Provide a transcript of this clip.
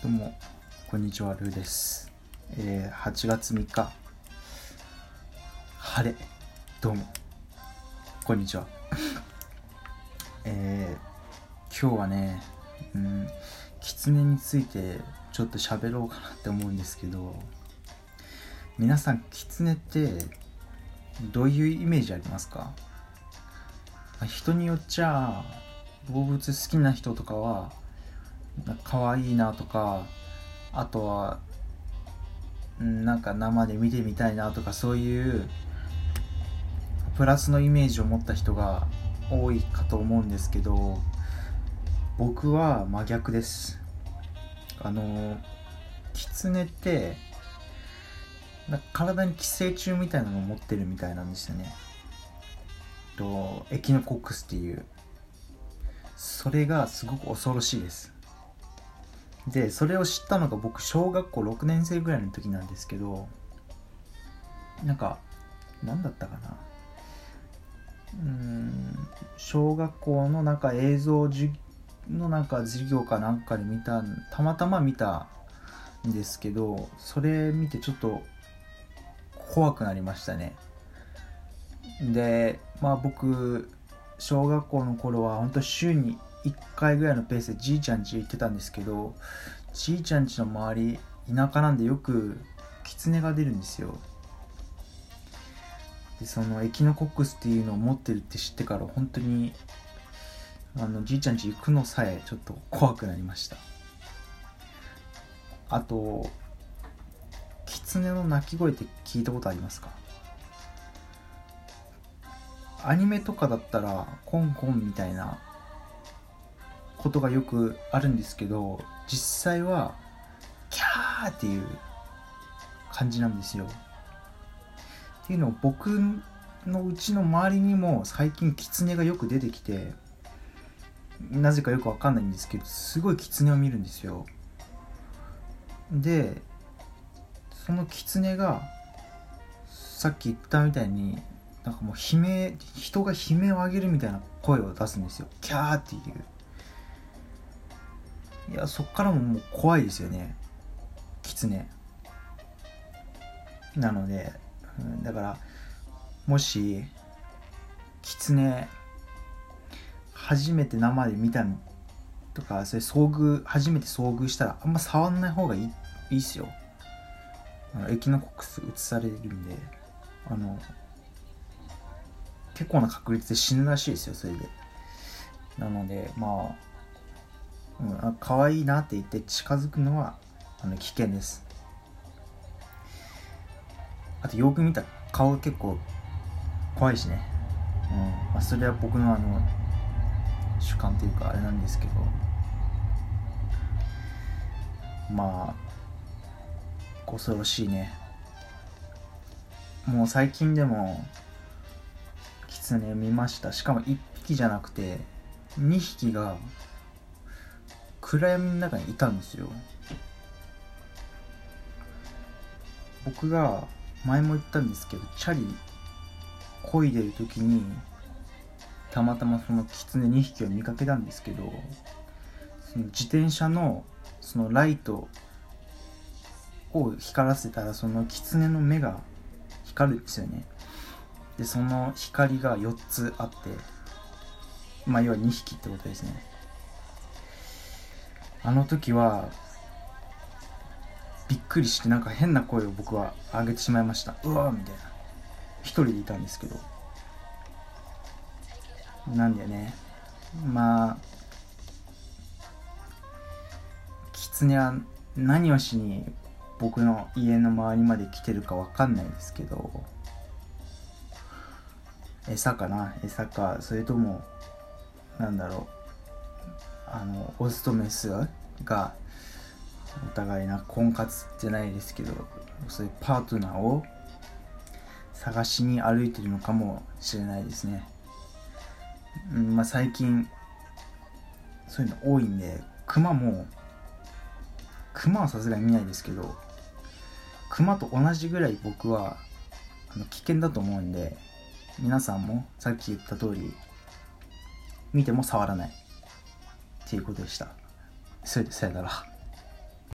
どうも、こんにちは、ルーです。えー、8月3日、晴れ、どうも、こんにちは。えー、今日はね、うん、狐についてちょっと喋ろうかなって思うんですけど、皆さん、狐ってどういうイメージありますか？人によっちゃ、動物好きな人とかは、可愛いなとかあとはなんか生で見てみたいなとかそういうプラスのイメージを持った人が多いかと思うんですけど僕は真逆です。あの狐って体に寄生虫みたいなのを持ってるみたいなんですよね。とエキノコックスっていう。それがすごく恐ろしいです。でそれを知ったのが僕小学校6年生ぐらいの時なんですけどなんか何だったかな。うーん小学校のなんか映像じのなんか授業かなんかで見たたまたま見たんですけどそれ見てちょっと怖くなりましたね。でまあ僕小学校の頃は本当週に1回ぐらいのペースでじいちゃん家行ってたんですけどじいちゃん家の周り田舎なんでよく狐が出るんですよ。でそのエキノコックスっていうのを持ってるって知ってから本当にあのじいちゃん家行くのさえちょっと怖くなりました。あと狐の鳴き声って聞いたことありますか？アニメとかだったらコンコンみたいなことがよくあるんですけど実際はキャーっていう感じなんですよ。っていうのを僕のうちの周りにも最近キツネがよく出てきてなぜかよくわかんないんですけどすごいキツネを見るんですよ。でそのキツネがさっき言ったみたいになんかもう悲鳴人が悲鳴を上げるみたいな声を出すんですよ。キャーっていう。いやそっからももう怖いですよね。キツネなので、うん、だからもしキツネ初めて生で見たとかそれ遭遇初めて遭遇したらあんま触んない方がいいいいっすよ。あのエキノコックス移されるんであの結構な確率で死ぬらしいですよそれで。なのでまあ、うん、あ可愛いなって言って近づくのはあの危険です。あとよく見た顔結構怖いしね、うんまあ、それは僕のあの主観というかあれなんですけど。まあ恐ろしいね。もう最近でも狐見ました。しかも1匹じゃなくて2匹が暗闇の中にいたんですよ。僕が前も言ったんですけどチャリ漕いでる時にたまたまその狐2匹を見かけたんですけどその自転車のそのライトを光らせたらその狐の目が光るんですよね。でその光が4つあってまあ要は2匹ってことですね。あの時はびっくりしてなんか変な声を僕は上げてしまいました。うわーみたいな。一人でいたんですけど。なんでね。まあ狐は何をしに僕の家の周りまで来てるかわかんないですけど餌かな。餌かそれともなんだろう。あのオスとメスがお互いな婚活じゃないですけどそういうパートナーを探しに歩いてるのかもしれないですね、うんまあ、最近そういうの多いんでクマもクマはさすがに見ないですけどクマと同じぐらい僕はあの危険だと思うんで皆さんもさっき言った通り見ても触らない。っていうことでした。それでさよなら。